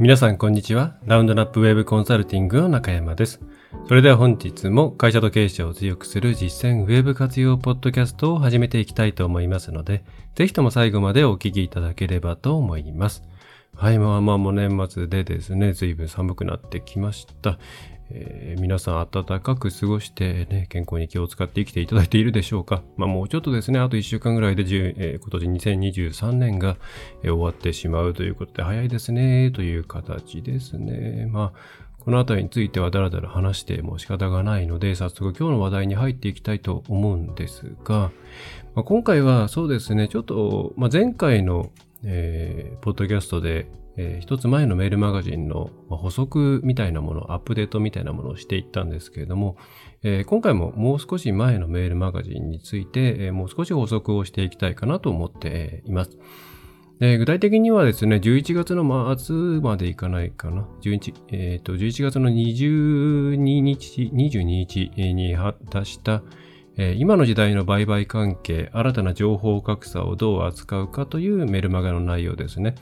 皆さんこんにちは。ラウンドナップウェブコンサルティングの中山です。それでは本日も会社と経営者を強くする実践ウェブ活用ポッドキャストを始めていきたいと思いますので、ぜひとも最後までお聞きいただければと思います。はい、まあまあもう年末でですね、随分寒くなってきました。えー皆さん暖かく過ごしてね、健康に気を使って生きていただいているでしょうか。まあもうちょっとですね、あと1週間ぐらいで、えー今年2023年が、えー終わってしまうということで早いですね、という形ですね。まあこのあたりについてはだらだら話しても仕方がないので、早速今日の話題に入っていきたいと思うんですが、まあ、今回はそうですね、ちょっと、まあ、前回の、えーポッドキャストで、えー一つ前のメールマガジンの補足みたいなもの、アップデートみたいなものをしていったんですけれども、えー今回ももう少し前のメールマガジンについて、えーもう少し補足をしていきたいかなと思っています。で具体的にはですね、11月の末までいかないかな。11, えーと11月の22日、22日に出した、えー今の時代の売買関係、新たな情報格差をどう扱うかというメルマガの内容ですね。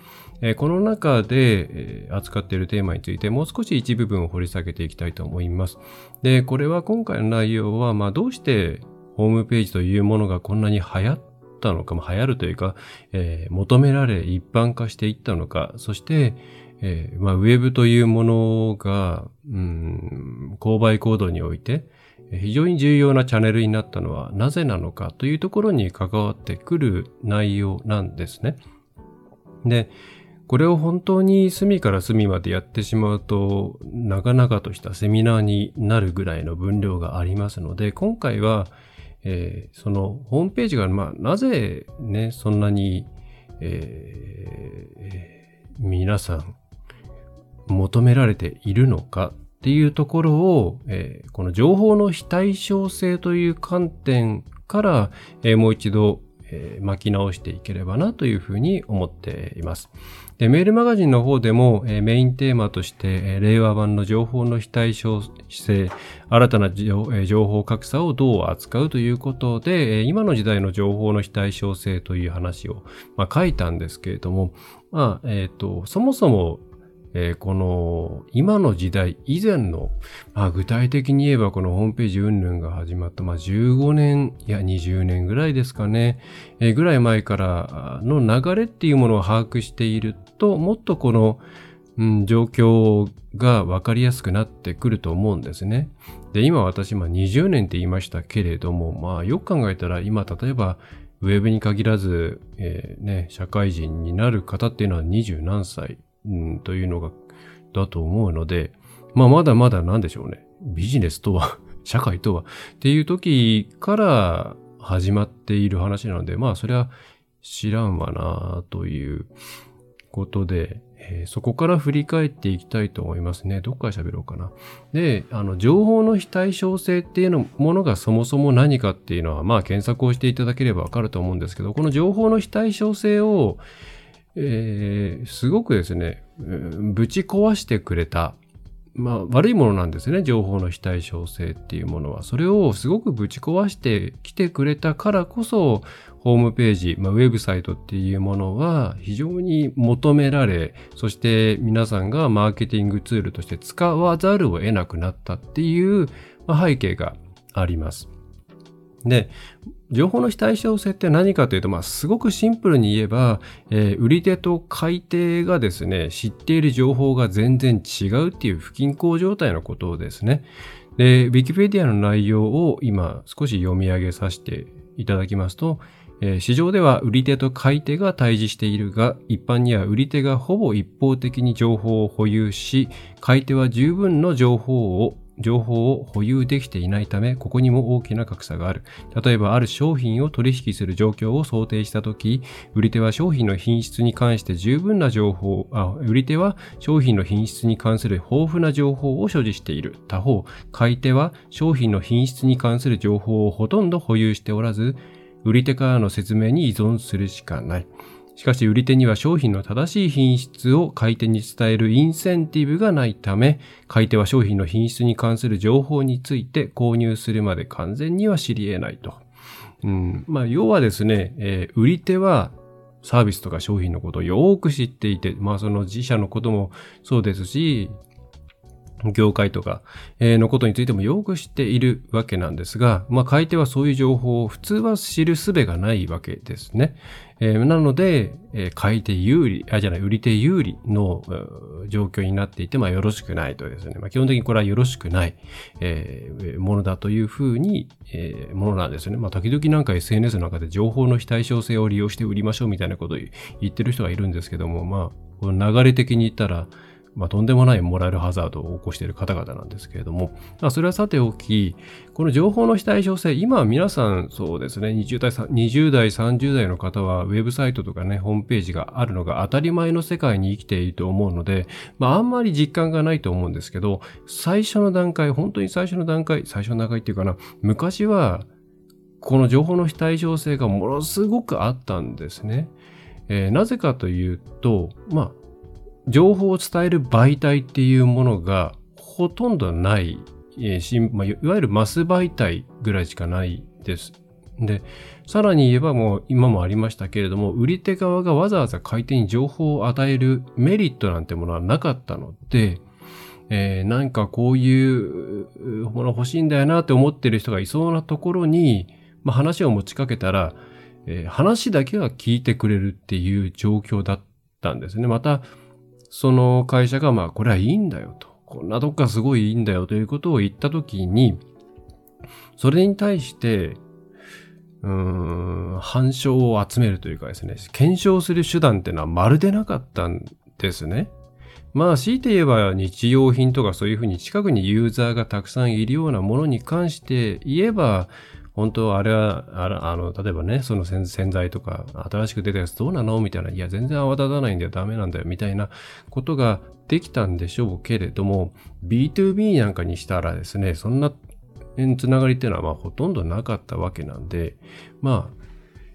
この中で、扱っているテーマについてもう少し一部分を掘り下げていきたいと思います。で、これは今回の内容は、まあどうしてホームページというものがこんなに流行ったのか、まあ、流行るというか、えー求められ一般化していったのか、そして、えーまあ、ウェブというものが、うん、購買行動において、非常に重要なチャンネルになったのはなぜなのかというところに関わってくる内容なんですね。で、これを本当に隅から隅までやってしまうと、長々としたセミナーになるぐらいの分量がありますので、今回は、えーそのホームページが、まあ、なぜね、そんなに、えー皆さん求められているのかっていうところを、えーこの情報の非対称性という観点から、えーもう一度、え巻き直していければなというふうに思っています。でメールマガジンの方でも、えメインテーマとして、え令和版の情報の非対称性、新たな情,、え情報格差をどう扱うということで、え今の時代の情報の非対称性という話を、ま、書いたんですけれども、まあ、えっ、と、そもそも、えーこの今の時代以前の、まあ、具体的に言えばこのホームページ云々が始まった、まあ、15年や20年ぐらいですかね、えーぐらい前からの流れっていうものを把握しているともっとこの、うん、状況が分かりやすくなってくると思うんですね。で今私、まあ、20年って言いましたけれども、まあ、よく考えたら今例えばウェブに限らず、えーね、社会人になる方っていうのは二十何歳、うん、というのが、だと思うので、まあまだまだなんでしょうね。ビジネスとは、社会とは、っていう時から始まっている話なので、まあそれは知らんわなということで、えーそこから振り返っていきたいと思いますね。どっから喋ろうかな。で、あの、情報の非対称性っていうのものがそもそも何かっていうのは、まあ検索をしていただければわかると思うんですけど、この情報の非対称性を、えーすごくですね、うんぶち壊してくれた、まあ悪いものなんですね、情報の非対称性っていうものは。それをすごくぶち壊してきてくれたからこそ、ホームページ、まあ、ウェブサイトっていうものは非常に求められ、そして皆さんがマーケティングツールとして使わざるを得なくなったっていう、ま背景があります。で、情報の非対称性って何かというと、まあ、すごくシンプルに言えば、えー売り手と買い手がですね、知っている情報が全然違うっていう不均衡状態のことですね。で、Wikipedia の内容を今少し読み上げさせていただきますと、えー市場では売り手と買い手が対峙しているが、一般には売り手がほぼ一方的に情報を保有し、買い手は十分の情報を情報を保有できていないため、ここにも大きな格差がある。例えば、ある商品を取引する状況を想定したとき、売り手は商品の品質に関して十分な情報、あ、売り手は商品の品質に関する豊富な情報を所持している。他方、買い手は商品の品質に関する情報をほとんど保有しておらず、売り手からの説明に依存するしかない。しかし売り手には商品の正しい品質を買い手に伝えるインセンティブがないため、買い手は商品の品質に関する情報について購入するまで完全には知り得ないと。うん、まあ、要はですね、えー売り手はサービスとか商品のことをよく知っていて、まあその自社のこともそうですし、業界とかのことについてもよく知っているわけなんですが、まあ、買い手はそういう情報を普通は知る術がないわけですね。えー、なので、えー、買い手有利、あ、じゃない、売り手有利の状況になっていて、まあ、よろしくないとですね。まあ、基本的にこれはよろしくない、えー、ものだというふうに、えー、ものなんですよね。まあ、時々なんか SNS の中で情報の非対称性を利用して売りましょうみたいなことを言ってる人がいるんですけども、まあ、この流れ的に言ったら、まあ、とんでもないモラルハザードを起こしている方々なんですけれども、まあ、それはさておき、この情報の非対称性、今皆さんそうですね、20代、20代、30代の方はウェブサイトとかね、ホームページがあるのが当たり前の世界に生きていると思うので、まあ、あんまり実感がないと思うんですけど、最初の段階、本当に最初の段階、最初の段階っていうかな、昔は、この情報の非対称性がものすごくあったんですね。えー、なぜかというと、まあ、情報を伝える媒体っていうものがほとんどない、えーまあ、いわゆるマス媒体ぐらいしかないです。で、さらに言えばもう今もありましたけれども、売り手側がわざわざ買い手に情報を与えるメリットなんてものはなかったので、えー、なんかこういうもの欲しいんだよなって思ってる人がいそうなところに、まあ、話を持ちかけたら、えー、話だけは聞いてくれるっていう状況だったんですね。また、その会社が、まあ、これはいいんだよと。こんなとこがすごいいいんだよということを言ったときに、それに対して、うーん、反証を集めるというかですね、検証する手段っていうのはまるでなかったんですね。まあ、強いて言えば日用品とかそういうふうに近くにユーザーがたくさんいるようなものに関して言えば、本当あれは、あの、例えばね、その洗剤とか、新しく出たやつどうなの？みたいな、いや、全然泡立たないんだよ、ダメなんだよ、みたいなことができたんでしょうけれども、B2B なんかにしたらですね、そんなつながりっていうのは、まあ、ほとんどなかったわけなんで、まあ、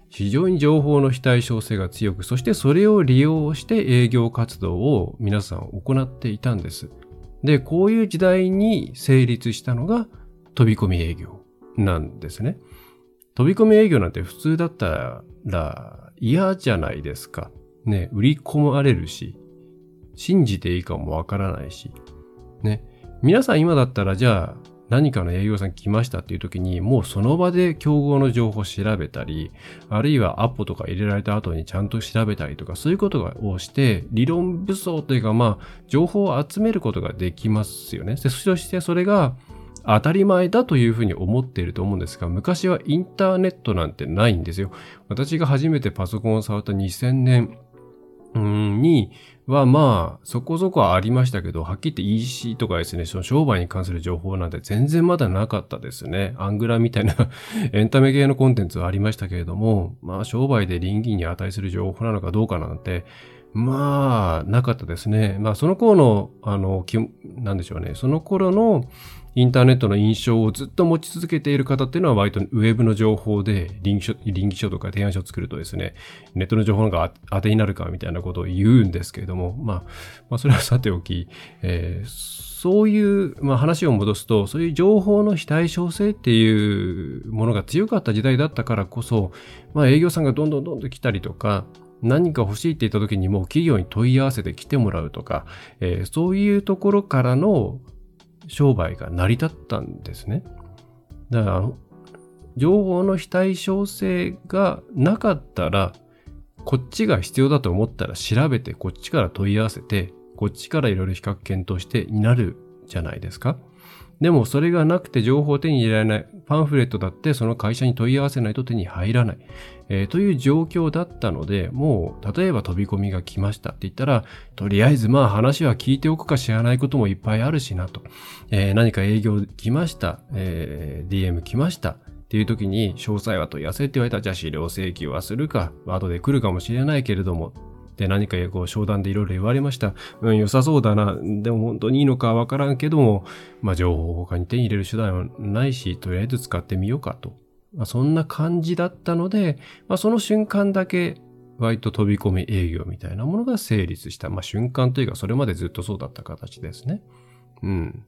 非常に情報の非対称性が強く、そしてそれを利用して営業活動を皆さん行っていたんです。で、こういう時代に成立したのが飛び込み営業なんですね。飛び込み営業なんて普通だったら嫌じゃないですか。ね、売り込まれるし、信じていいかもわからないし。ね、皆さん今だったらじゃあ何かの営業さん来ましたっていう時にもうその場で競合の情報を調べたり、あるいはアポとか入れられた後にちゃんと調べたりとかそういうことをして理論武装というかまあ情報を集めることができますよね。そしてそれが当たり前だというふうに思っていると思うんですが、昔はインターネットなんてないんですよ。私が初めてパソコンを触った2000年にはまあ、そこそこありましたけど、はっきり言って EC とかですね、その商売に関する情報なんて全然まだなかったですね。アングラみたいな エンタメ系のコンテンツはありましたけれども、まあ商売で倫理に値する情報なのかどうかなんて、まあ、なかったですね。まあ、その頃の、あの、なんでしょうね。その頃の、インターネットの印象をずっと持ち続けている方っていうのは割とウェブの情報で臨機書臨機書とか提案書を作るとですね、ネットの情報が当てになるかみたいなことを言うんですけれども、まあ、まあ、それはさておき、えー、そういう、まあ、話を戻すと、そういう情報の非対称性っていうものが強かった時代だったからこそ、まあ、営業さんがどんどんどんどん来たりとか、何か欲しいって言った時にもう企業に問い合わせて来てもらうとか、えー、そういうところからの商売が成り立ったんですね。だから、情報の非対称性がなかったら、こっちが必要だと思ったら調べて、こっちから問い合わせて、こっちからいろいろ比較検討してになるじゃないですか。でもそれがなくて情報を手に入れられない。パンフレットだってその会社に問い合わせないと手に入らない。えー、という状況だったので、もう例えば飛び込みが来ましたって言ったら、とりあえずまあ話は聞いておくか知らないこともいっぱいあるしなと。えー、何か営業来ました。えー、DM 来ました。っていう時に詳細は問い合わせって言われたら、じゃあ資料請求はするか、後で来るかもしれないけれども、で何かこう商談でいろいろ言われました。うん、良さそうだな。でも本当にいいのかわからんけども、まあ情報を他に手に入れる手段はないし、とりあえず使ってみようかと。まあ、そんな感じだったので、まあ、その瞬間だけ割と飛び込み営業みたいなものが成立した。まあ、瞬間というか、それまでずっとそうだった形ですね。うん。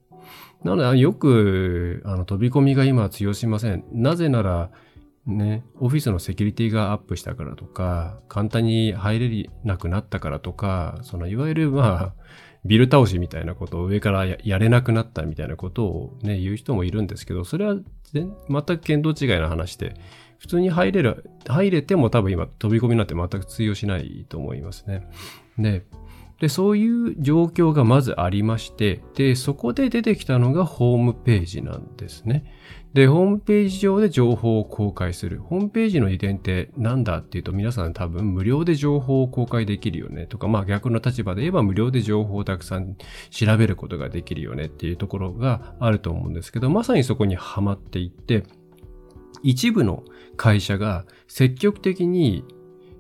なので、よく、あの、飛び込みが今は通用しません。なぜなら、ね、オフィスのセキュリティがアップしたからとか、簡単に入れなくなったからとか、そのいわゆるまあ、ビル倒しみたいなことを上からやれなくなったみたいなことをね、言う人もいるんですけど、それは全く見当違いな話で、普通に入れる、入れても多分今飛び込みなんて全く通用しないと思いますね。で、で、そういう状況がまずありまして、で、そこで出てきたのがホームページなんですね。で、ホームページ上で情報を公開する。ホームページの利点って何だっていうと皆さん多分無料で情報を公開できるよねとか、まあ逆の立場で言えば無料で情報をたくさん調べることができるよねっていうところがあると思うんですけど、まさにそこにはまっていって、一部の会社が積極的に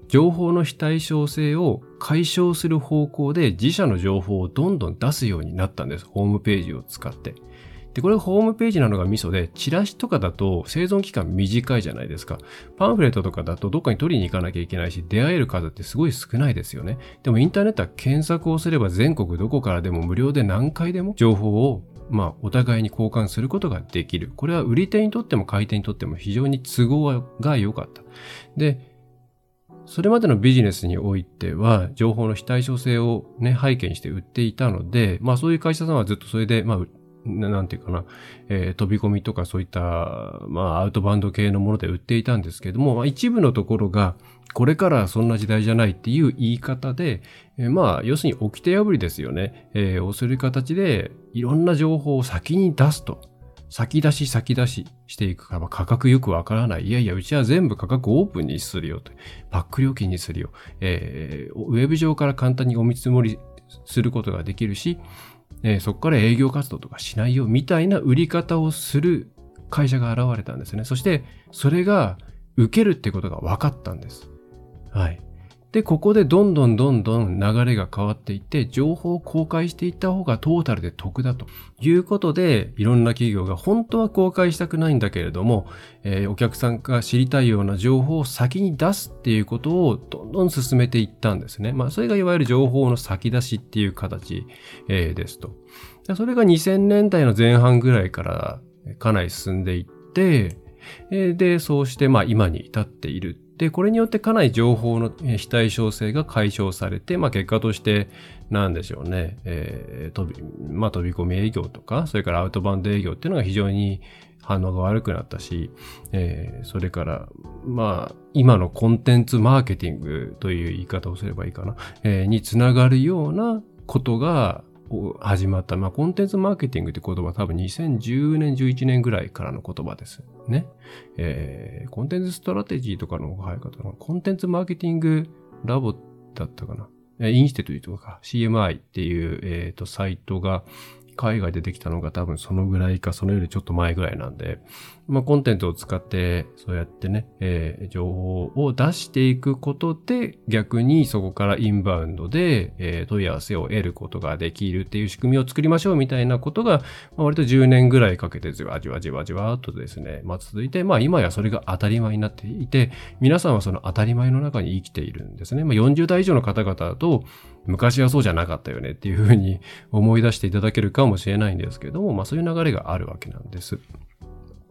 情報の非対称性を解消する方向で自社の情報をどんどん出すようになったんです。ホームページを使って。で、これホームページなのがミソで、チラシとかだと生存期間短いじゃないですか。パンフレットとかだとどっかに取りに行かなきゃいけないし、出会える数ってすごい少ないですよね。でもインターネットは検索をすれば全国どこからでも無料で何回でも情報をまあ、お互いに交換することができる。これは売り手にとっても買い手にとっても非常に都合が良かった。で、それまでのビジネスにおいては、情報の非対称性をね、背景にして売っていたので、まあそういう会社さんはずっとそれで、まあ、なんていうかな、えー、飛び込みとかそういった、まあ、アウトバンド系のもので売っていたんですけども、まあ、一部のところが、これからそんな時代じゃないっていう言い方で、えー、まあ、要するに掟破りですよね。えー、をする形で、いろんな情報を先に出すと。先出し先出ししていくから、価格よくわからない。いやいや、うちは全部価格オープンにするよと。パック料金にするよ。えー、ウェブ上から簡単にお見積もりすることができるし、えー、そこから営業活動とかしないよみたいな売り方をする会社が現れたんですね。そして、それが受けるってことが分かったんです。はい。で、ここでどんどんどんどん流れが変わっていって、情報を公開していった方がトータルで得だということで、いろんな企業が本当は公開したくないんだけれども、えー、お客さんが知りたいような情報を先に出すっていうことをどんどん進めていったんですね。まあ、それがいわゆる情報の先出しっていう形、えー、ですと。それが2000年代の前半ぐらいからかなり進んでいって、で、そうしてまあ今に至っているで、これによってかなり情報の非対称性が解消されて、まあ結果として、なんでしょうね、えー、飛び、まあ飛び込み営業とか、それからアウトバウンド営業っていうのが非常に反応が悪くなったし、えー、それから、まあ、今のコンテンツマーケティングという言い方をすればいいかな、えー、につながるようなことが、始まった、まあ、コンテンツマーケティングって言葉は多分2010年、11年ぐらいからの言葉ですね。えー、 Content Strategy とかの入り方のコンテンツマーケティングラボだったかな。 Institute とか CMI っていう、えーとサイトが海外でできたのが多分そのぐらいか、そのよりちょっと前ぐらいなんで、まあ、コンテンツを使って、そうやってね、えー、情報を出していくことで、逆にそこからインバウンドで、えー、問い合わせを得ることができるっていう仕組みを作りましょうみたいなことが、まあ、割と10年ぐらいかけてじわじわじわじわっとですね、まあ、続いて、まあ、今やそれが当たり前になっていて、皆さんはその当たり前の中に生きているんですね。まあ、40代以上の方々と、昔はそうじゃなかったよねっていうふうに思い出していただけるかもしれないんですけども、まあそういう流れがあるわけなんです。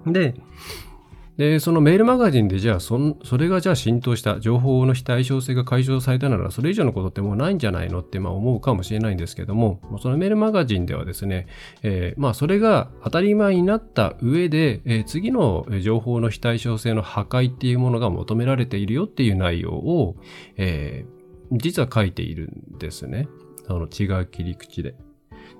で、で、そのメールマガジンでじゃあそ、それがじゃあ浸透した情報の非対称性が解消されたなら、それ以上のことってもうないんじゃないのってまあ思うかもしれないんですけども、そのメールマガジンではですね、えー、まあそれが当たり前になった上で、えー、次の情報の非対称性の破壊っていうものが求められているよっていう内容を、えー、実は書いているんですね。あの違う切り口で。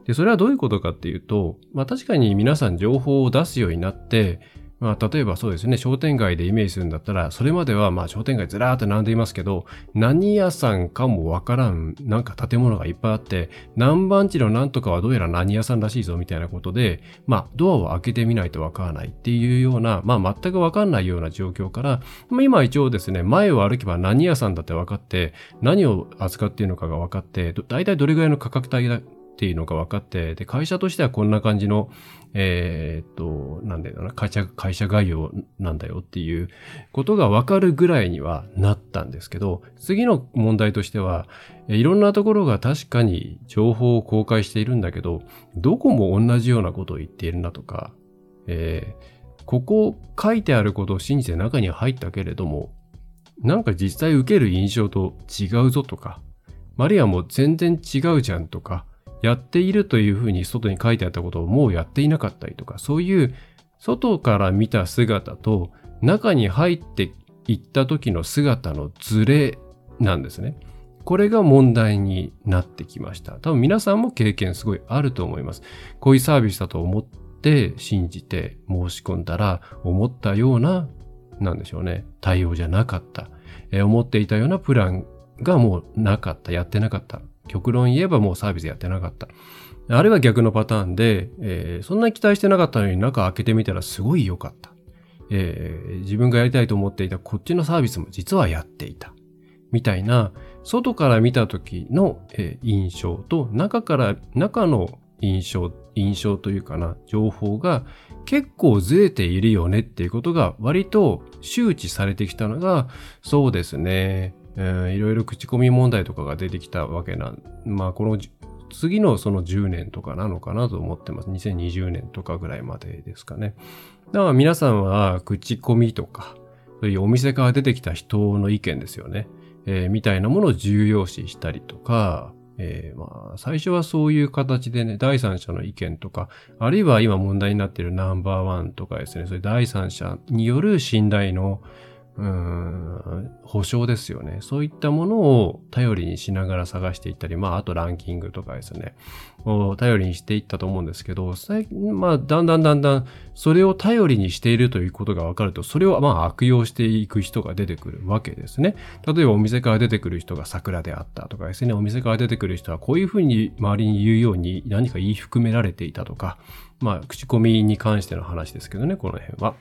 で、それはどういうことかっていうと、まあ確かに皆さん情報を出すようになって、まあ、例えばそうですね、商店街でイメージするんだったら、それまではまあ商店街ずらーっと並んでいますけど、何屋さんかもわからん、なんか建物がいっぱいあって、何番地の何とかはどうやら何屋さんらしいぞみたいなことで、まあ、ドアを開けてみないとわからないっていうような、まあ、全くわかんないような状況から、まあ、今一応ですね、前を歩けば何屋さんだって分かって、何を扱っているのかが分かって、大体どれぐらいの価格帯だっていうのが分かって、で、会社としてはこんな感じの、えー、っと、なんだよな、会社、会社概要なんだよっていうことが分かるぐらいにはなったんですけど、次の問題としては、いろんなところが確かに情報を公開しているんだけど、どこも同じようなことを言っているなとか、えーここ書いてあることを信じて中に入ったけれども、なんか実際受ける印象と違うぞとか、あるいはもう全然違うじゃんとか、やっているというふうに外に書いてあったことをもうやっていなかったりとか、そういう外から見た姿と中に入っていった時の姿のズレなんですね。これが問題になってきました。多分皆さんも経験すごいあると思います。こういうサービスだと思って信じて申し込んだら思ったような、なんでしょうね、対応じゃなかった。えー、思っていたようなプランがもうなかった、やってなかった。極論言えばもうサービスやってなかった。あるいは逆のパターンで、えー、そんなに期待してなかったのに中開けてみたらすごい良かった。えー、自分がやりたいと思っていたこっちのサービスも実はやっていた。みたいな、外から見た時の、えー、印象と中から、中の印象、印象というかな、情報が結構ずれているよねっていうことが割と周知されてきたのが、そうですね、え、いろいろ口コミ問題とかが出てきたわけなん、まあこの次のその10年とかなのかなと思ってます。2020年とかぐらいまでですかね。だから皆さんは口コミとか、そういうお店から出てきた人の意見ですよね。えー、みたいなものを重要視したりとか、えー、まあ、最初はそういう形でね、第三者の意見とか、あるいは今問題になっているナンバーワンとかですね、そういう第三者による信頼の、うん、保証ですよね。そういったものを頼りにしながら探していったり、まあ、あとランキングとかですね、を頼りにしていったと思うんですけど、最近、まあ、だんだんだんだん、それを頼りにしているということが分かると、それをまあ悪用していく人が出てくるわけですね。例えばお店から出てくる人が桜であったとかですね、お店から出てくる人はこういうふうに周りに言うように何か言い含められていたとか、まあ、口コミに関しての話ですけどね、この辺は。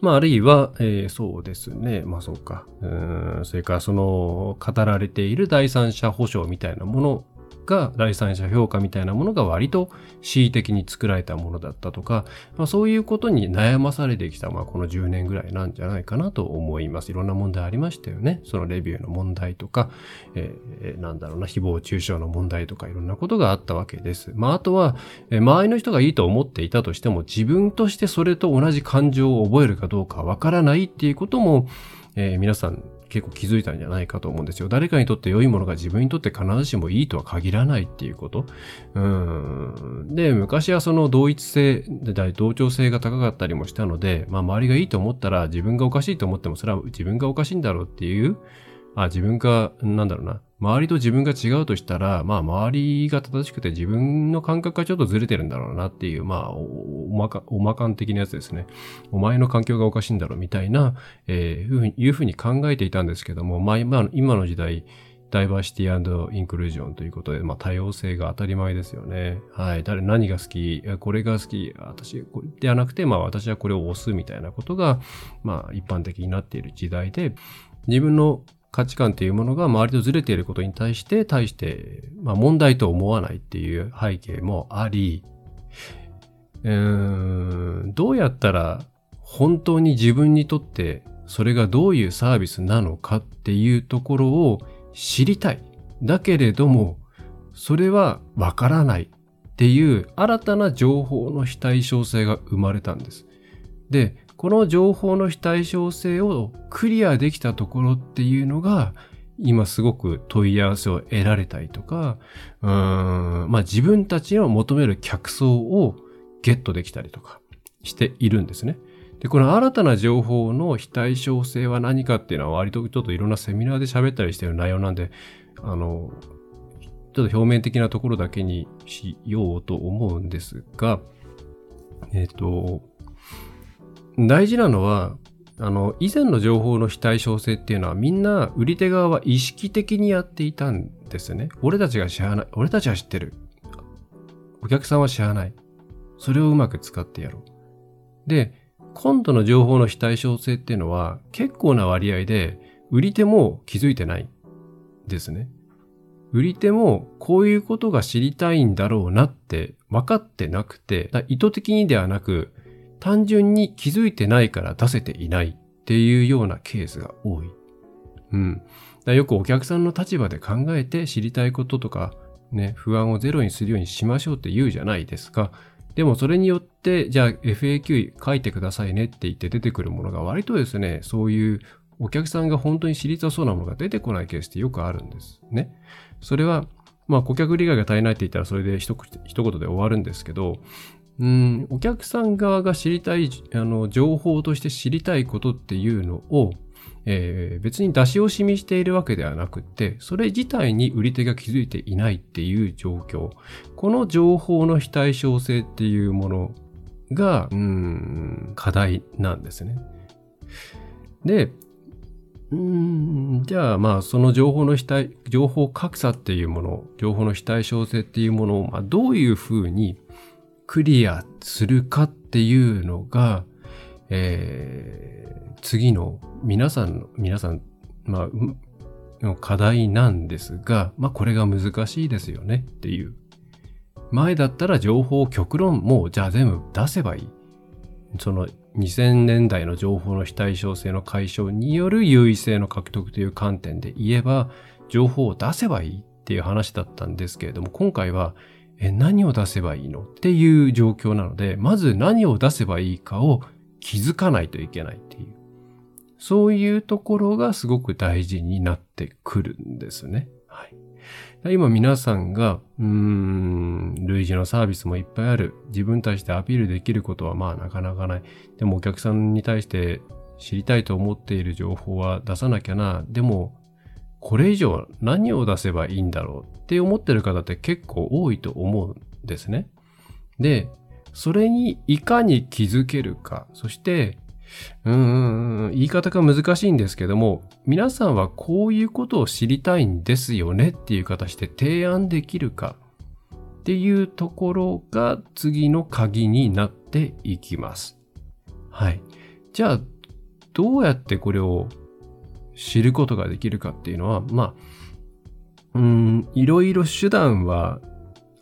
まあ、あるいは、えー、そうですね。まあ、そうか。うん、それからその、語られている第三者保障みたいなものが第三者評価みたいなものが割と恣意的に作られたものだったとか、まあ、そういうことに悩まされてきた、まあ、この10年ぐらいなんじゃないかなと思います。いろんな問題ありましたよね。そのレビューの問題とか、えー、なんだろうな、誹謗中傷の問題とかいろんなことがあったわけです。まあ、あとは、えー、周りの人がいいと思っていたとしても、自分としてそれと同じ感情を覚えるかどうかわからないっていうことも、えー、皆さん結構気づいたんじゃないかと思うんですよ。誰かにとって良いものが自分にとって必ずしもいいとは限らないっていうこと。うん。で、昔はその同一性、同調性が高かったりもしたので、まあ周りがいいと思ったら自分がおかしいと思ってもそれは自分がおかしいんだろうっていう、あ、自分が、なんだろうな、周りと自分が違うとしたら、まあ周りが正しくて自分の感覚がちょっとずれてるんだろうなっていう、まあおまか、おまかん的なやつですね。お前の環境がおかしいんだろうみたいな、えー、いうふうに考えていたんですけども、まあ今の時代、ダイバーシティインクルージョンということで、まあ多様性が当たり前ですよね。はい。誰、何が好き？これが好き私、これではなくて、まあ私はこれを押すみたいなことが、まあ一般的になっている時代で、自分の価値観っていうものが周りとずれていることに対して、対して、まあ問題と思わないっていう背景もあり、うーん、どうやったら本当に自分にとってそれがどういうサービスなのかっていうところを知りたい。だけれども、それはわからないっていう新たな情報の非対称性が生まれたんです。で、この情報の非対称性をクリアできたところっていうのが、今すごく問い合わせを得られたりとか、うーん、まあ自分たちの求める客層をゲットできたりとかしているんですね。で、この新たな情報の非対称性は何かっていうのは割とちょっといろんなセミナーで喋ったりしてる内容なんで、あの、ちょっと表面的なところだけにしようと思うんですが、えっ、ー、と、大事なのは、あの、以前の情報の非対称性っていうのはみんな売り手側は意識的にやっていたんですね。俺たちが知らない。俺たちは知ってる。お客さんは知らない。それをうまく使ってやろう。で、今度の情報の非対称性っていうのは結構な割合で売り手も気づいてないですね。売り手もこういうことが知りたいんだろうなって分かってなくて、意図的にではなく単純に気づいてないから出せていないっていうようなケースが多い。うん。よくお客さんの立場で考えて知りたいこととか、ね、不安をゼロにするようにしましょうって言うじゃないですか。でもそれによって、じゃあ FAQ 書いてくださいねって言って出てくるものが割とですね、そういうお客さんが本当に知りたそうなものが出てこないケースってよくあるんですね。それは、まあ顧客理解が足りないって言ったらそれで一言で終わるんですけど、うん、お客さん側が知りたい、あの、情報として知りたいことっていうのを、えー、別に出し惜しみしているわけではなくて、それ自体に売り手が気づいていないっていう状況。この情報の非対称性っていうものが、うん、課題なんですね。で、うん、じゃあまあその情報の非対、情報格差っていうもの、情報の非対称性っていうものを、まあ、どういうふうにクリアするかっていうのが、えー、次の皆さんの、皆さん、まあ、の課題なんですが、まあこれが難しいですよねっていう。前だったら情報を極論もうじゃあ全部出せばいい。その2000年代の情報の非対称性の解消による優位性の獲得という観点で言えば、情報を出せばいいっていう話だったんですけれども、今回はえ何を出せばいいの？っていう状況なので、まず何を出せばいいかを気づかないといけないっていう。そういうところがすごく大事になってくるんですね。はい。今皆さんが、うーん、類似のサービスもいっぱいある。自分たちでアピールできることはまあなかなかない。でもお客さんに対して知りたいと思っている情報は出さなきゃな。でもこれ以上何を出せばいいんだろうって思ってる方って結構多いと思うんですね。で、それにいかに気づけるか、そして、うんうんうん、言い方が難しいんですけども、皆さんはこういうことを知りたいんですよねっていう形で提案できるかっていうところが次の鍵になっていきます。はい。じゃあ、どうやってこれを知ることができるかっていうのは、まあ、うん、いろいろ手段は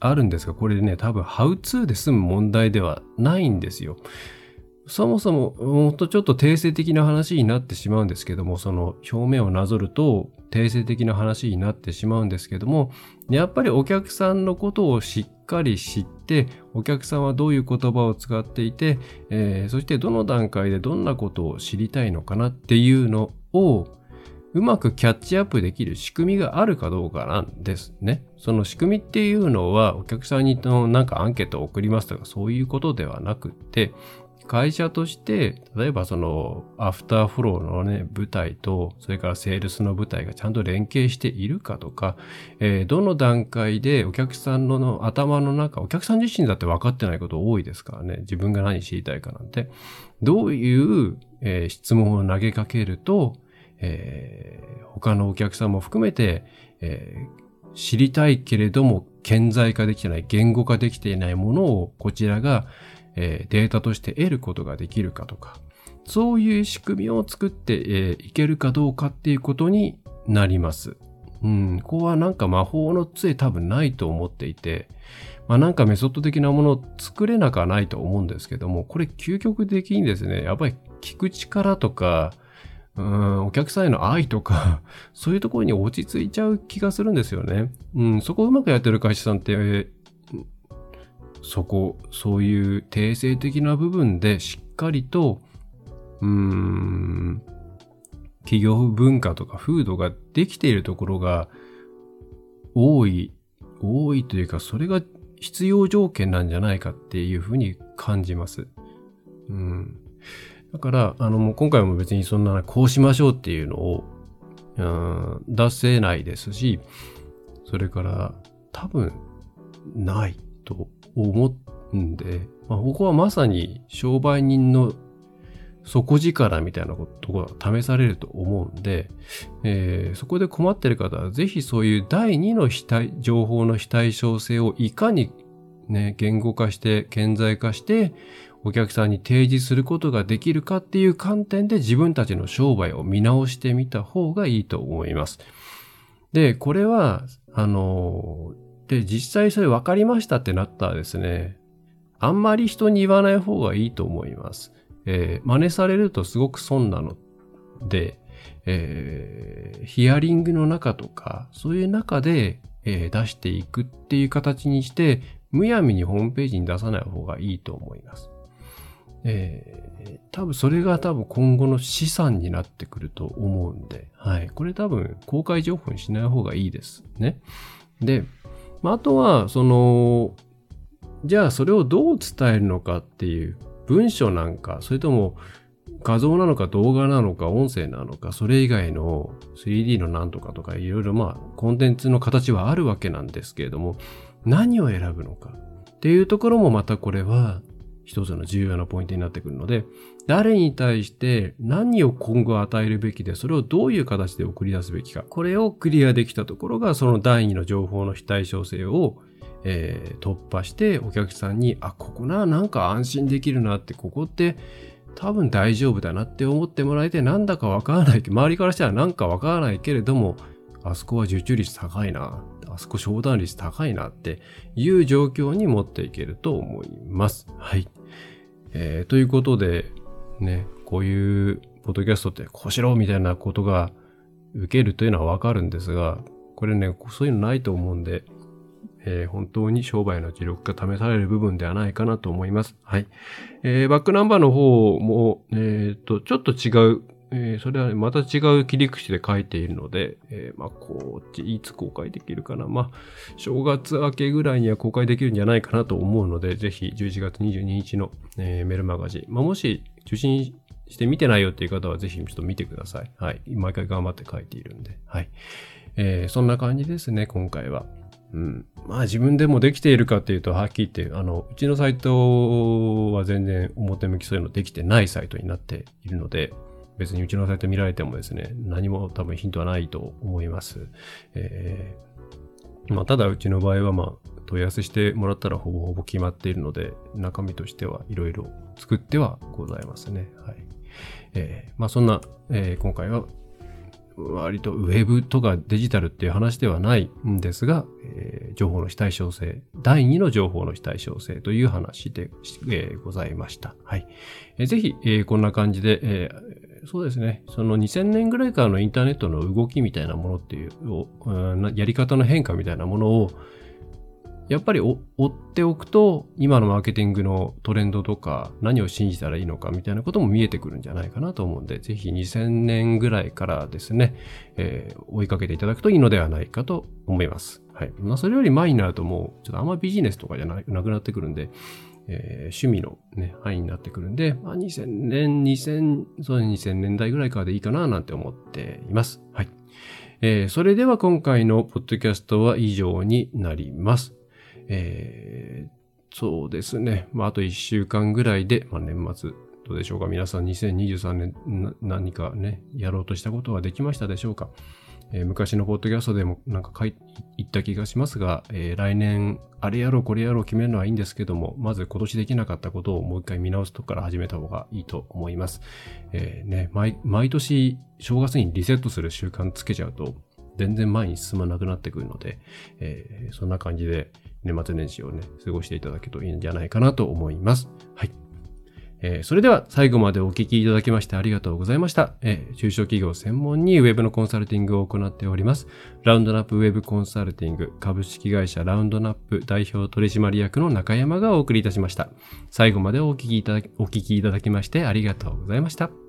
あるんですが、これでね、多分、ハウツーで済む問題ではないんですよ。そもそも、もっとちょっと定性的な話になってしまうんですけども、その表面をなぞると定性的な話になってしまうんですけども、やっぱりお客さんのことをしっかり知って、お客さんはどういう言葉を使っていて、えー、そしてどの段階でどんなことを知りたいのかなっていうのを、うまくキャッチアップできる仕組みがあるかどうかなんですね。その仕組みっていうのはお客さんにのなんかアンケートを送りますとかそういうことではなくて、会社として、例えばそのアフターフローのね、舞台と、それからセールスの舞台がちゃんと連携しているかとか、えー、どの段階でお客さんの頭の中、お客さん自身だって分かってないこと多いですからね、自分が何知りたいかなんて、どういう、えー、質問を投げかけると、えー、他のお客さんも含めて、えー、知りたいけれども顕在化できてない、言語化できていないものをこちらが、えー、データとして得ることができるかとか、そういう仕組みを作って、えー、いけるかどうかっていうことになります。うん、ここはなんか魔法の杖多分ないと思っていて、まあなんかメソッド的なものを作れなくはないと思うんですけども、これ究極的にですね、やっぱり聞く力とか、うん、お客さんへの愛とか、そういうところに落ち着いちゃう気がするんですよね。うん、そこをうまくやってる会社さんって、そこ、そういう定性的な部分でしっかりと、うん、企業文化とか風土ができているところが多い、多いというか、それが必要条件なんじゃないかっていうふうに感じます。うん。だから、あの、もう今回も別にそんな、こうしましょうっていうのを、うん、出せないですし、それから、多分、ないと思うんで、まあ、ここはまさに商売人の底力みたいなことが試されると思うんで、えー、そこで困ってる方はぜひそういう第二の非対情報の非対称性をいかにね、言語化して、顕在化して、お客さんに提示することができるかっていう観点で自分たちの商売を見直してみた方がいいと思います。で、これは、あの、で、実際それ分かりましたってなったらですね、あんまり人に言わない方がいいと思います。えー、真似されるとすごく損なので、えー、ヒアリングの中とか、そういう中で、えー、出していくっていう形にして、むやみにホームページに出さない方がいいと思います。えー、多分それが多分今後の資産になってくると思うんで、はい。これ多分公開情報にしない方がいいですね。で、まあ、あとは、その、じゃあそれをどう伝えるのかっていう文章なんか、それとも画像なのか動画なのか音声なのか、それ以外の 3D のなんとかとかいろいろまあコンテンツの形はあるわけなんですけれども、何を選ぶのかっていうところもまたこれは一つの重要なポイントになってくるので、誰に対して何を今後与えるべきで、それをどういう形で送り出すべきか。これをクリアできたところが、その第二の情報の非対称性を、えー、突破して、お客さんに、あ、ここな、なんか安心できるなって、ここって多分大丈夫だなって思ってもらえて、なんだかわからない、周りからしたらなんかわからないけれども、あそこは受注率高いな。あそこ商談率高いなっていう状況に持っていけると思います。はい。えー、ということで、ね、こういうポッドキャストってこうしろみたいなことが受けるというのはわかるんですが、これね、そういうのないと思うんで、えー、本当に商売の磁力が試される部分ではないかなと思います。はい。えー、バックナンバーの方も、えっ、と、ちょっと違うえー、それはねまた違う切り口で書いているので、えー、まあ、こっちいつ公開できるかな。まあ、正月明けぐらいには公開できるんじゃないかなと思うので、ぜひ11月22日の、えー、メルマガジン。まあ、もし受信して見てないよっていう方はぜひちょっと見てください。はい。毎回頑張って書いているんで。はい。えー、そんな感じですね、今回は。うん。まあ自分でもできているかっていうと、はっきり言って、あの、うちのサイトは全然表向きそういうのできてないサイトになっているので、別にうちのサイト見られてもですね、何も多分ヒントはないと思います。えー、まあ、ただうちの場合はまあ、問い合わせしてもらったらほぼほぼ決まっているので、中身としてはいろいろ作ってはございますね。はい。えー、まあそんな、えー、今回は割とウェブとかデジタルっていう話ではないんですが、えー、情報の非対称性、第2の情報の非対称性という話で、えー、ございました。はい。えー、ぜひ、えー、こんな感じで、えーそうですね。その2000年ぐらいからのインターネットの動きみたいなものっていう、やり方の変化みたいなものを、やっぱり追っておくと、今のマーケティングのトレンドとか、何を信じたらいいのかみたいなことも見えてくるんじゃないかなと思うんで、ぜひ2000年ぐらいからですね、えー、追いかけていただくといいのではないかと思います。はい。まあ、それより前になるともう、ちょっとあんまビジネスとかじゃなくなってくるんで、えー、趣味のね、範囲になってくるんで、まあ、2000年、2000、そ2000年代ぐらいからでいいかななんて思っています。はい。えー、それでは今回のポッドキャストは以上になります。えー、そうですね。まあ、あと1週間ぐらいで、まあ、年末、どうでしょうか皆さん2023年何かね、やろうとしたことはできましたでしょうかえー、昔のポッドキャストでもなんか書い言った気がしますが、えー、来年あれやろうこれやろう決めるのはいいんですけども、まず今年できなかったことをもう一回見直すとこから始めた方がいいと思います。えー、ね、毎毎年正月にリセットする習慣つけちゃうと、全然前に進まなくなってくるので、えー、そんな感じで年末年始をね、過ごしていただけるといいんじゃないかなと思います。はい。えー、それでは最後までお聞きいただきましてありがとうございました。えー、中小企業専門にウェブのコンサルティングを行っております。ラウンドナップウェブコンサルティング株式会社ラウンドナップ代表取締役の中山がお送りいたしました。最後までお聞きいただき、お聞きいただきましてありがとうございました。